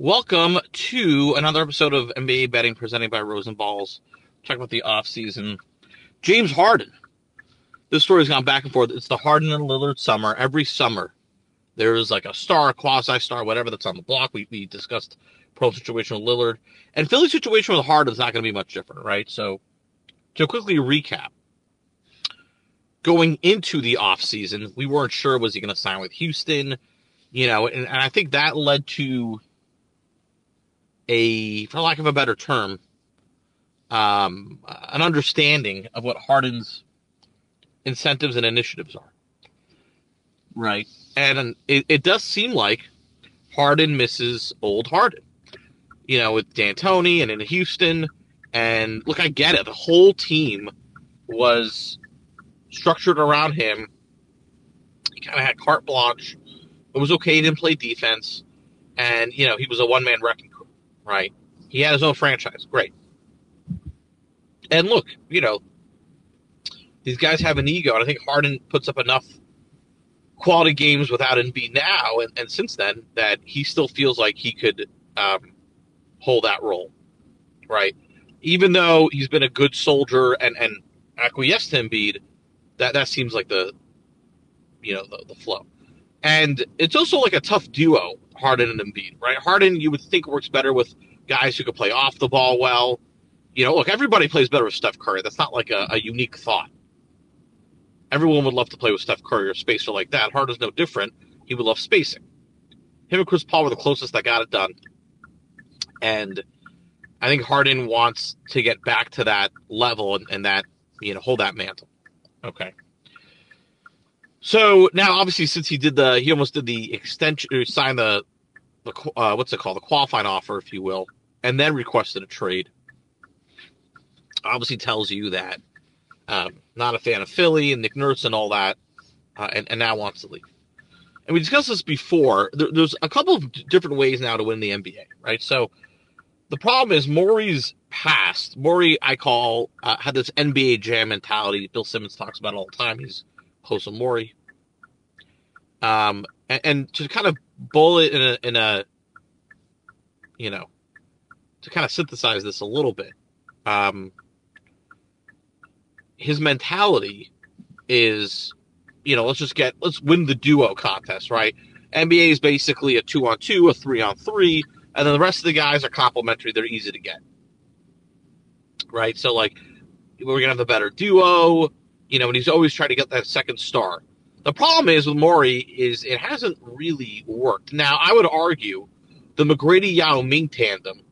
Welcome to another episode of NBA Betting presented by Rosenballs. Talk about the offseason. James Harden. This story's gone back and forth. It's the Harden and Lillard summer. Every summer, there is like a star, quasi star, whatever that's on the block. We, we discussed pro situation with Lillard. And Philly's situation with Harden is not going to be much different, right? So, to quickly recap, going into the offseason, we weren't sure was he going to sign with Houston, you know, and, and I think that led to a, for lack of a better term, um, an understanding of what Harden's incentives and initiatives are. Right. And it, it does seem like Harden misses old Harden. You know, with D'Antoni and in Houston. And look, I get it. The whole team was structured around him. He kind of had carte blanche. It was okay. He didn't play defense. And, you know, he was a one man wrecking right? He had his own franchise. Great. And look, you know, these guys have an ego. And I think Harden puts up enough quality games without Embiid now and, and since then that he still feels like he could um, hold that role, right? Even though he's been a good soldier and, and acquiesced to Embiid, that that seems like the you know the, the flow. And it's also like a tough duo, Harden and Embiid, right? Harden you would think works better with guys who can play off the ball well. You know, look, everybody plays better with Steph Curry. That's not like a, a unique thought. Everyone would love to play with Steph Curry or spacer like that. Harden's no different. He would love spacing. Him and Chris Paul were the closest that got it done. And I think Harden wants to get back to that level and, and that, you know, hold that mantle. Okay. So now, obviously, since he did the, he almost did the extension, or the, the uh, what's it called, the qualifying offer, if you will, and then requested a trade. Obviously, tells you that um, not a fan of Philly and Nick Nurse and all that, uh, and, and now wants to leave. And we discussed this before. There, there's a couple of different ways now to win the NBA, right? So the problem is Morey's past. Morey, I call, uh, had this NBA jam mentality. Bill Simmons talks about all the time. He's to Morey. Um, and, and to kind of boil it in a, in a, you know, to kind of synthesize this a little bit, um, his mentality is, you know, let's just get, let's win the duo contest, right? NBA is basically a two on two, a three on three, and then the rest of the guys are complementary. They're easy to get, right? So, like, we're going to have a better duo, you know, and he's always trying to get that second star. The problem is with Morey is it hasn't really worked. Now, I would argue the McGrady Yao Ming tandem,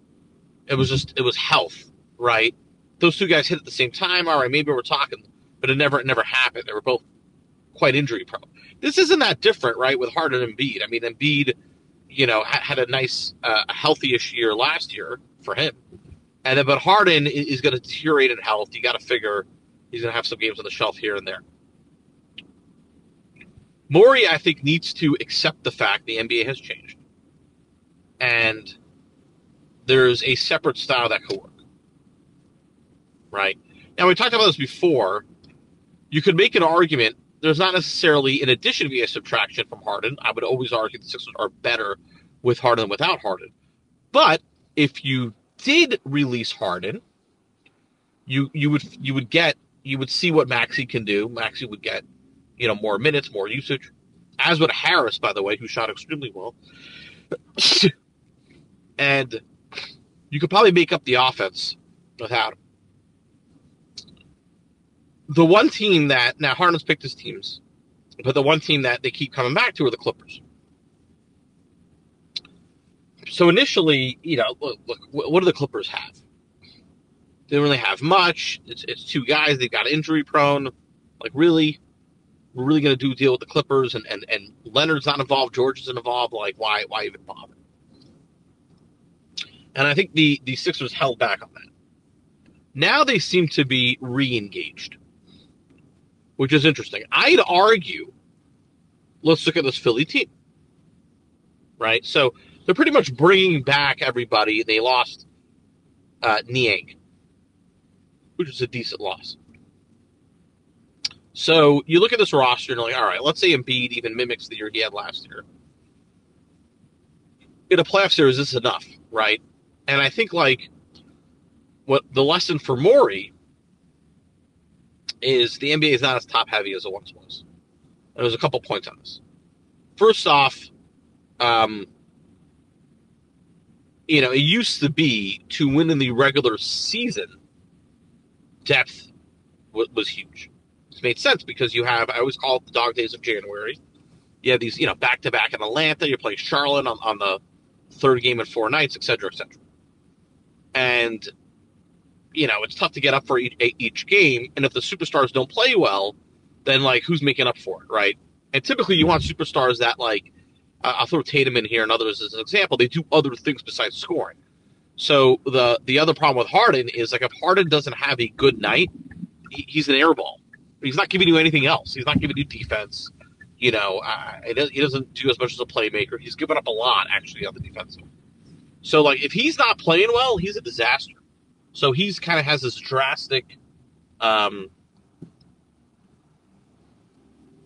it was just, it was health, right? those two guys hit at the same time. All right, maybe we're talking, but it never it never happened. They were both quite injury prone. This isn't that different, right? With Harden and Embiid. I mean, Embiid, you know, had a nice, uh, healthy-ish year last year for him, and then but Harden is going to deteriorate in health. You got to figure he's going to have some games on the shelf here and there. Morey, I think, needs to accept the fact the NBA has changed, and there's a separate style that could work right? Now, we talked about this before. You could make an argument. There's not necessarily an addition via subtraction from Harden. I would always argue the Sixers are better with Harden than without Harden. But if you did release Harden, you you would you would get you would see what Maxey can do. Maxey would get you know more minutes, more usage, as would Harris, by the way, who shot extremely well. and you could probably make up the offense without him the one team that now Harden's picked his teams, but the one team that they keep coming back to are the Clippers. So initially, you know, look, look what do the Clippers have? They don't really have much. It's, it's two guys. They've got injury prone. Like really, we're really going to do deal with the Clippers, and, and and Leonard's not involved. George isn't involved. Like why why even bother? And I think the the Sixers held back on that. Now they seem to be re-engaged which is interesting. I'd argue, let's look at this Philly team, right? So they're pretty much bringing back everybody. They lost uh, Niang, which is a decent loss. So you look at this roster and you're like, all right, let's say Embiid even mimics the year he had last year. in a playoff series, this is enough, right? And I think like what the lesson for Morey is the NBA is not as top heavy as it once was. And there's a couple points on this. First off, um, you know, it used to be to win in the regular season, depth w- was huge. It made sense because you have, I always call it the dog days of January. You have these, you know, back to back in Atlanta. You're playing Charlotte on, on the third game in four nights, et cetera, et cetera. And, you know, it's tough to get up for each, each game. And if the superstars don't play well, then, like, who's making up for it, right? And typically you want superstars that, like, I'll throw Tatum in here and others as an example. They do other things besides scoring. So the the other problem with Harden is like if Harden doesn't have a good night, he's an airball. He's not giving you anything else. He's not giving you defense. You know, uh, he doesn't do as much as a playmaker. He's given up a lot actually on the defensive. So like if he's not playing well, he's a disaster. So he's kind of has this drastic, um,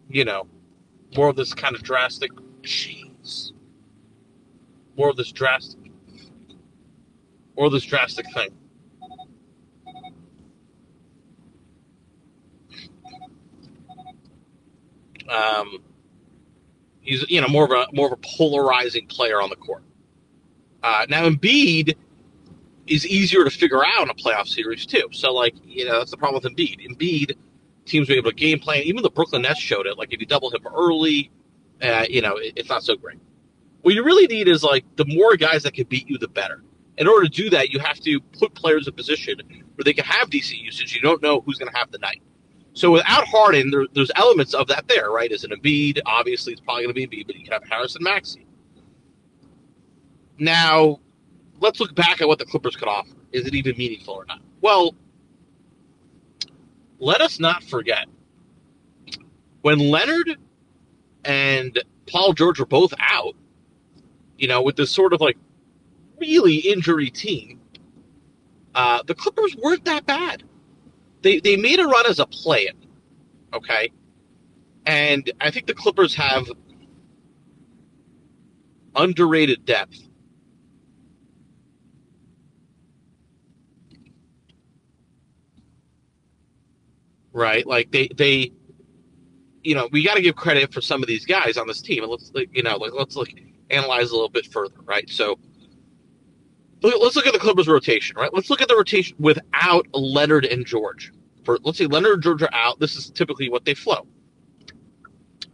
you know, more of this kind of drastic. Jeez, more of this drastic, more of this drastic thing. Um, he's you know more of a more of a polarizing player on the court. Uh, now Embiid is easier to figure out in a playoff series too. So like you know that's the problem with Embiid. Embiid teams were able to game plan. Even the Brooklyn Nets showed it. Like if you double him early, uh, you know it, it's not so great. What you really need is like the more guys that can beat you, the better. In order to do that, you have to put players in position where they can have decent usage. You don't know who's going to have the night. So without Harden, there, there's elements of that there, right? As an Embiid, obviously it's probably going to be Embiid, but you can have Harrison Maxey. Now, let's look back at what the Clippers could offer. Is it even meaningful or not? Well, let us not forget when Leonard and Paul George were both out, you know, with this sort of like really injury team, uh, the Clippers weren't that bad they they made a run as a play-in, okay, and I think the Clippers have underrated depth. Right, like they they, you know, we got to give credit for some of these guys on this team, let's you know, like let's look analyze a little bit further, right? So let's look at the Clippers rotation, right? Let's look at the rotation without Leonard and George. For let's say Leonard and George are out, this is typically what they flow.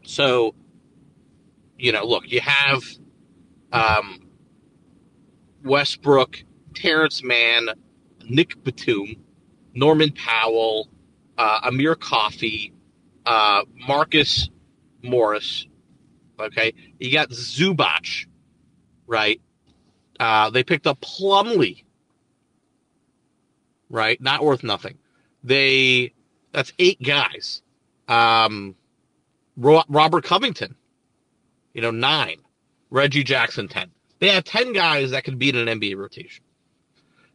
So, you know, look, you have um, Westbrook, Terrence Mann, Nick Batum, Norman Powell, uh, Amir Coffey, uh, Marcus Morris. Okay, you got Zubac, right? Uh, they picked up Plumlee, right? Not worth nothing. They that's eight guys. Um, Robert Covington, you know, nine. Reggie Jackson, ten. They have ten guys that can beat an NBA rotation.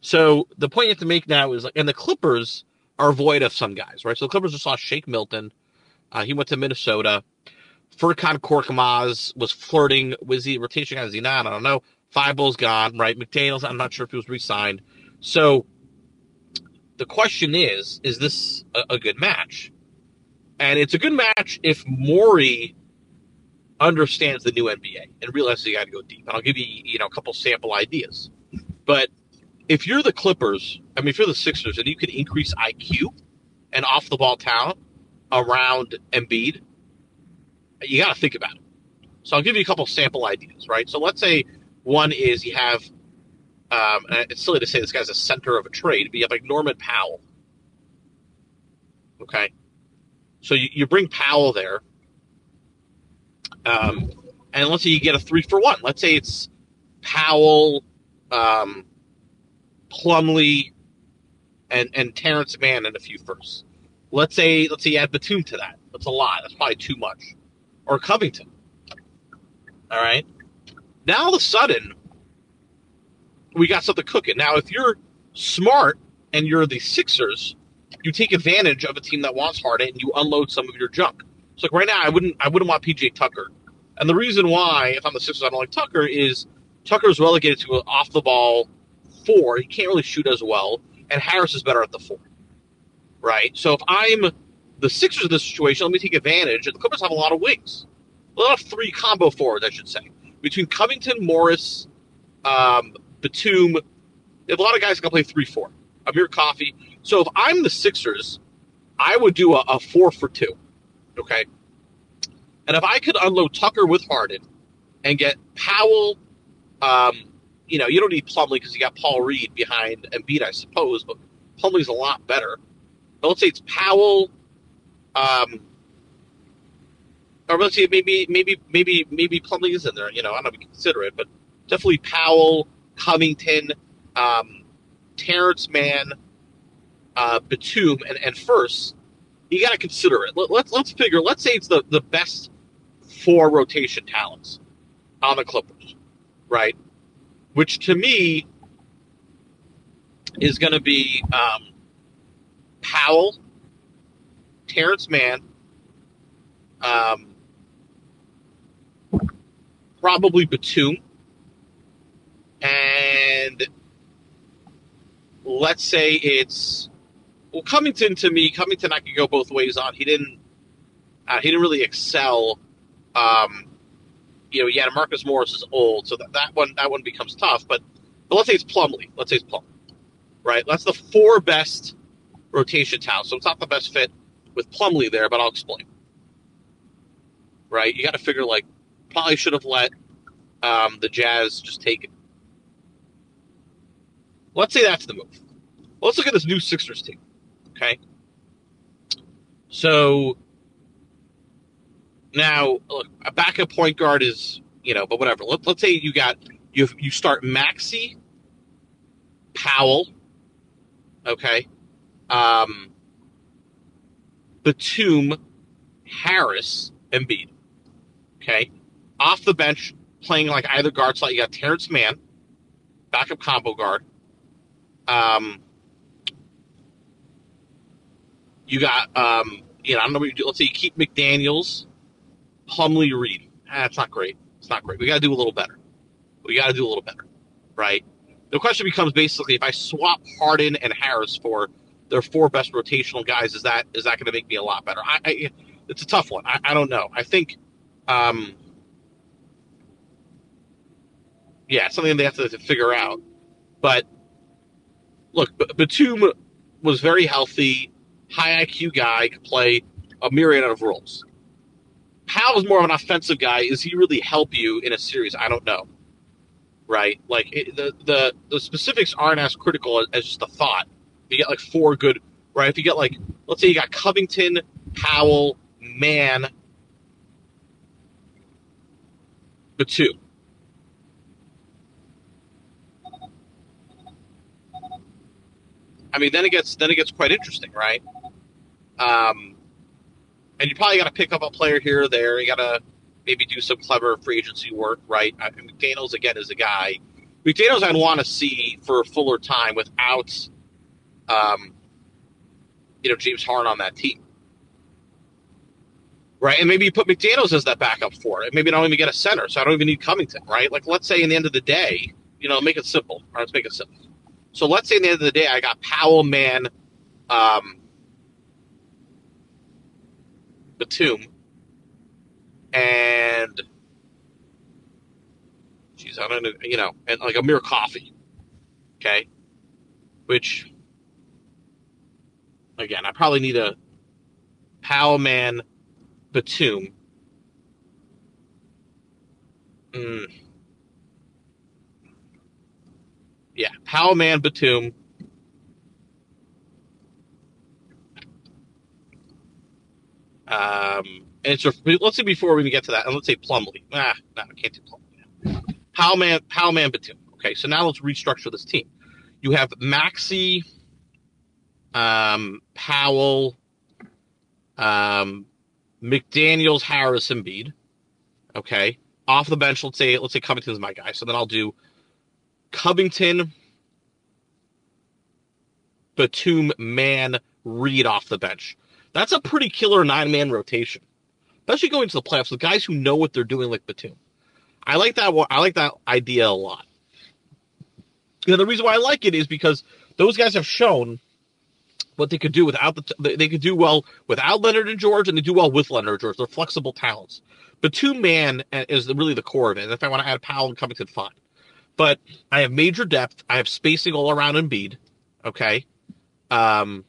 So the point you have to make now is like, and the Clippers are void of some guys, right? So the Clippers just saw Shake Milton. Uh, he went to Minnesota. Furkan Korkmaz was flirting. Was he rotation guy? Is he not? I don't know. Thybulle's gone, right? McDaniels, I'm not sure if he was re-signed. So the question is, is this a, a good match? And it's a good match if Morey understands the new NBA and realizes you got to go deep. And I'll give you, you know, a couple sample ideas. But if you're the Clippers, I mean, if you're the Sixers and you can increase IQ and off the ball talent around Embiid, you got to think about it. So I'll give you a couple sample ideas, right? So let's say one is you have, um, it's silly to say this guy's a center of a trade, but you have like Norman Powell. Okay. So you, you bring Powell there. Um, and let's say you get a three for one. Let's say it's Powell, um, Plumlee, and and Terrence Mann and a few firsts. Let's say let's say you add Batum to that. That's a lot. That's probably too much. Or Covington. All right. Now all of a sudden, we got something cooking. Now, if you're smart and you're the Sixers, you take advantage of a team that wants Harden and you unload some of your junk. So like right now, I wouldn't I wouldn't want PJ Tucker, and the reason why, if I'm the Sixers, I don't like Tucker is Tucker's relegated to an off the ball four. He can't really shoot as well, and Harris is better at the four. Right. So if I'm the Sixers in this situation, let me take advantage. And the Clippers have a lot of wings, a lot of three combo forwards, I should say, between Covington, Morris, um, Batum. A lot of guys can play three four. Amir Coffey. So if I'm the Sixers, I would do a, a four for two. Okay. And if I could unload Tucker with Harden and get Powell, um, you know, you don't need Plumlee because you got Paul Reed behind Embiid, I suppose, but Plumlee's a lot better. But let's say it's Powell, um, or let's see, maybe maybe maybe maybe Plumlee is in there. You know, I don't you consider it, but definitely Powell, Covington, um, Terrence Mann, uh, Batum, and and first, you got to consider it. Let, let's let's figure. Let's say it's the the best four rotation talents on the Clippers, right? Which to me is going to be um, Powell, Terrence Mann, um, probably Batum, and let's say it's well Covington. To me, Covington I could go both ways on. He didn't. Uh, he didn't really excel. Um, you know, yeah, Marcus Morris is old, so that, that one that one becomes tough. But but let's say it's Plumlee. Let's say it's Plumlee, right? That's the four best rotation talents. So it's not the best fit with Plumlee there, but I'll explain. Right? You got to figure like probably should have let um, the Jazz just take it. Let's say that's the move. Let's look at this new Sixers team. Okay. So now, look, a backup point guard is, you know, but whatever. Let, let's say you got you you start Maxey, Powell, okay, um, Batum, Harris, Embiid, okay. Off the bench, playing like either guard slot, you got Terrence Mann, backup combo guard. Um, you got, um, you know, I don't know what you do. Let's say you keep McDaniels, Plumlee Reed. Ah, that's not great. It's not great. We got to do a little better. We got to do a little better, right? The question becomes basically if I swap Harden and Harris for their four best rotational guys, is that is that going to make me a lot better? I, I it's a tough one. I, I don't know. I think, um, yeah, something they have to, to figure out. But look, Batum was very healthy, high IQ guy, could play a myriad of roles. Powell is more of an offensive guy. Is he really help you in a series? I don't know. Right? Like it, the the the specifics aren't as critical as, as just a thought. If you get like four good, right? If you get like, let's say you got Covington, Powell, Mann, Batum. I mean, then it gets then it gets quite interesting, right? Um, and you probably got to pick up a player here or there. You got to maybe do some clever free agency work, right? I mean, McDaniels again is a guy. McDaniels I'd want to see for a fuller time without, um, you know, James Harden on that team, right? And maybe you put McDaniels as that backup for it. Maybe I don't even get a center, so I don't even need Covington, right? Like let's say in the end of the day, you know, make it simple. Let's make it simple. So let's say in the end of the day, I got Powell, Mann, um, Batum, and she's on a you know, and like Amir Coffey, Okay, which again, I probably need a Powell Mann Batum. Mm. Yeah, Powell Mann Batum Um, and so let's say before we even get to that, and let's say Plumlee. Ah, no, I can't do Plumlee. Powell Mann, Powellman, Batum. Okay, so now let's restructure this team. You have Maxey, um, Powell, um, McDaniel's, Harris, Embiid. Okay, off the bench. Let's say let's say Covington's my guy. So then I'll do Covington, Batum, Mann, Reed off the bench. That's a pretty killer nine man rotation, especially going to the playoffs with guys who know what they're doing, like Batum. I like that. I like that idea a lot. You know, the reason why I like it is because those guys have shown what they could do without the. They could do well without Leonard and George, and they do well with Leonard and George. They're flexible talents. Two man uh, is really the core of it. If I want to add Powell and Covington, fine. But I have major depth. I have spacing all around Embiid. Okay. Um,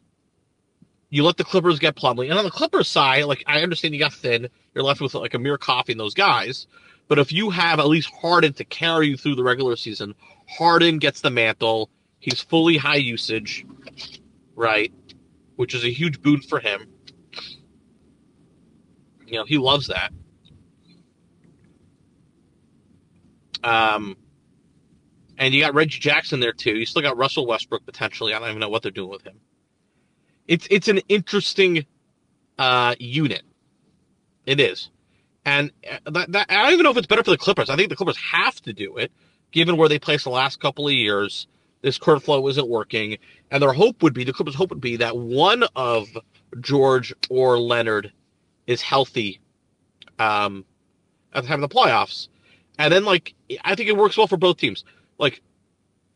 you let the Clippers get Plumlee, and on the Clippers side, like I understand you got thin. You're left with like Amir Coffey and those guys. But if you have at least Harden to carry you through the regular season, Harden gets the mantle. He's fully high usage, right? Which is a huge boon for him. You know, he loves that. Um, and you got Reggie Jackson there too. You still got Russell Westbrook potentially. I don't even know what they're doing with him. It's it's an interesting uh, unit. It is, and uh, that, that, I don't even know if it's better for the Clippers. I think the Clippers have to do it, given where they placed the last couple of years. This current flow isn't working, and their hope would be the Clippers' hope would be that one of George or Leonard is healthy um, at the time of the playoffs, and then like I think it works well for both teams. Like,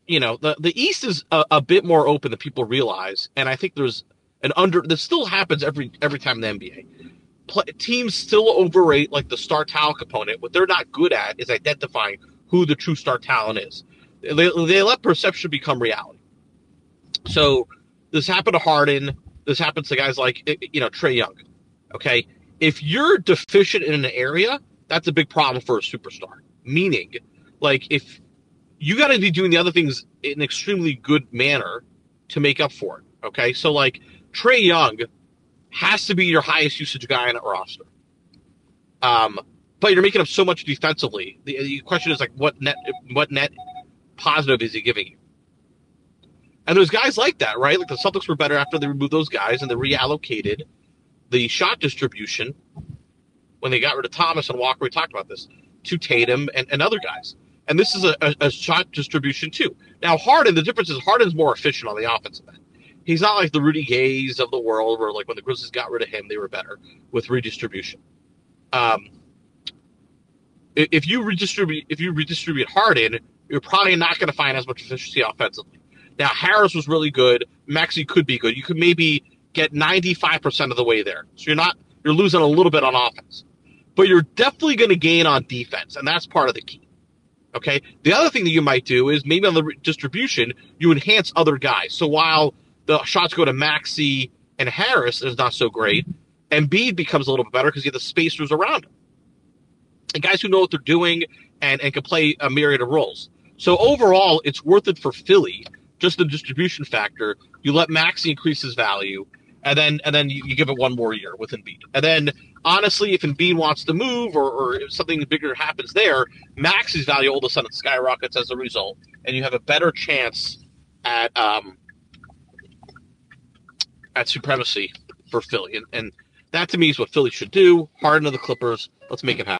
you know, the the East is a, a bit more open than people realize, and I think there's an under. This still happens every every time in the NBA. Teams still overrate like the star talent component. What they're not good at is identifying who the true star talent is. They, they let perception become reality. So this happened to Harden. This happens to guys like eh, you know Trae Young. Okay, if you're deficient in an area, that's a big problem for a superstar. Meaning, like if you got to be doing the other things in an extremely good manner to make up for it. Okay, so like Trae Young has to be your highest usage guy on a roster. Um, but you're making up so much defensively. The, the question is like, what net, what net positive is he giving you? And there's guys like that, right? Like the Celtics were better after they removed those guys and they reallocated the shot distribution when they got rid of Thomas and Walker. We talked about this to Tatum and, and other guys. And this is a, a, a shot distribution too. Now Harden, the difference is Harden's more efficient on the offensive end. He's not like the Rudy Gays of the world, where like when the Grizzlies got rid of him, they were better with redistribution. Um, if you redistribute, if you redistribute Harden, you're probably not going to find as much efficiency offensively. Now Harris was really good. Maxey could be good. You could maybe get 95% of the way there. So you're not you're losing a little bit on offense. But you're definitely going to gain on defense, and that's part of the key. Okay. The other thing that you might do is maybe on the distribution, you enhance other guys. So while the shots go to Maxey and Harris is not so great, Embiid becomes a little bit better because you have the spacers around him. And guys who know what they're doing and, and can play a myriad of roles. So overall, it's worth it for Philly, just the distribution factor. You let Maxey increase his value, and then and then you, you give it one more year with Embiid. And then honestly, if Embiid wants to move or, or if something bigger happens there, Maxey's value all of a sudden skyrockets as a result, and you have a better chance at um, at supremacy for Philly. And, and that to me is what Philly should do. Harden to the Clippers. Let's make it happen.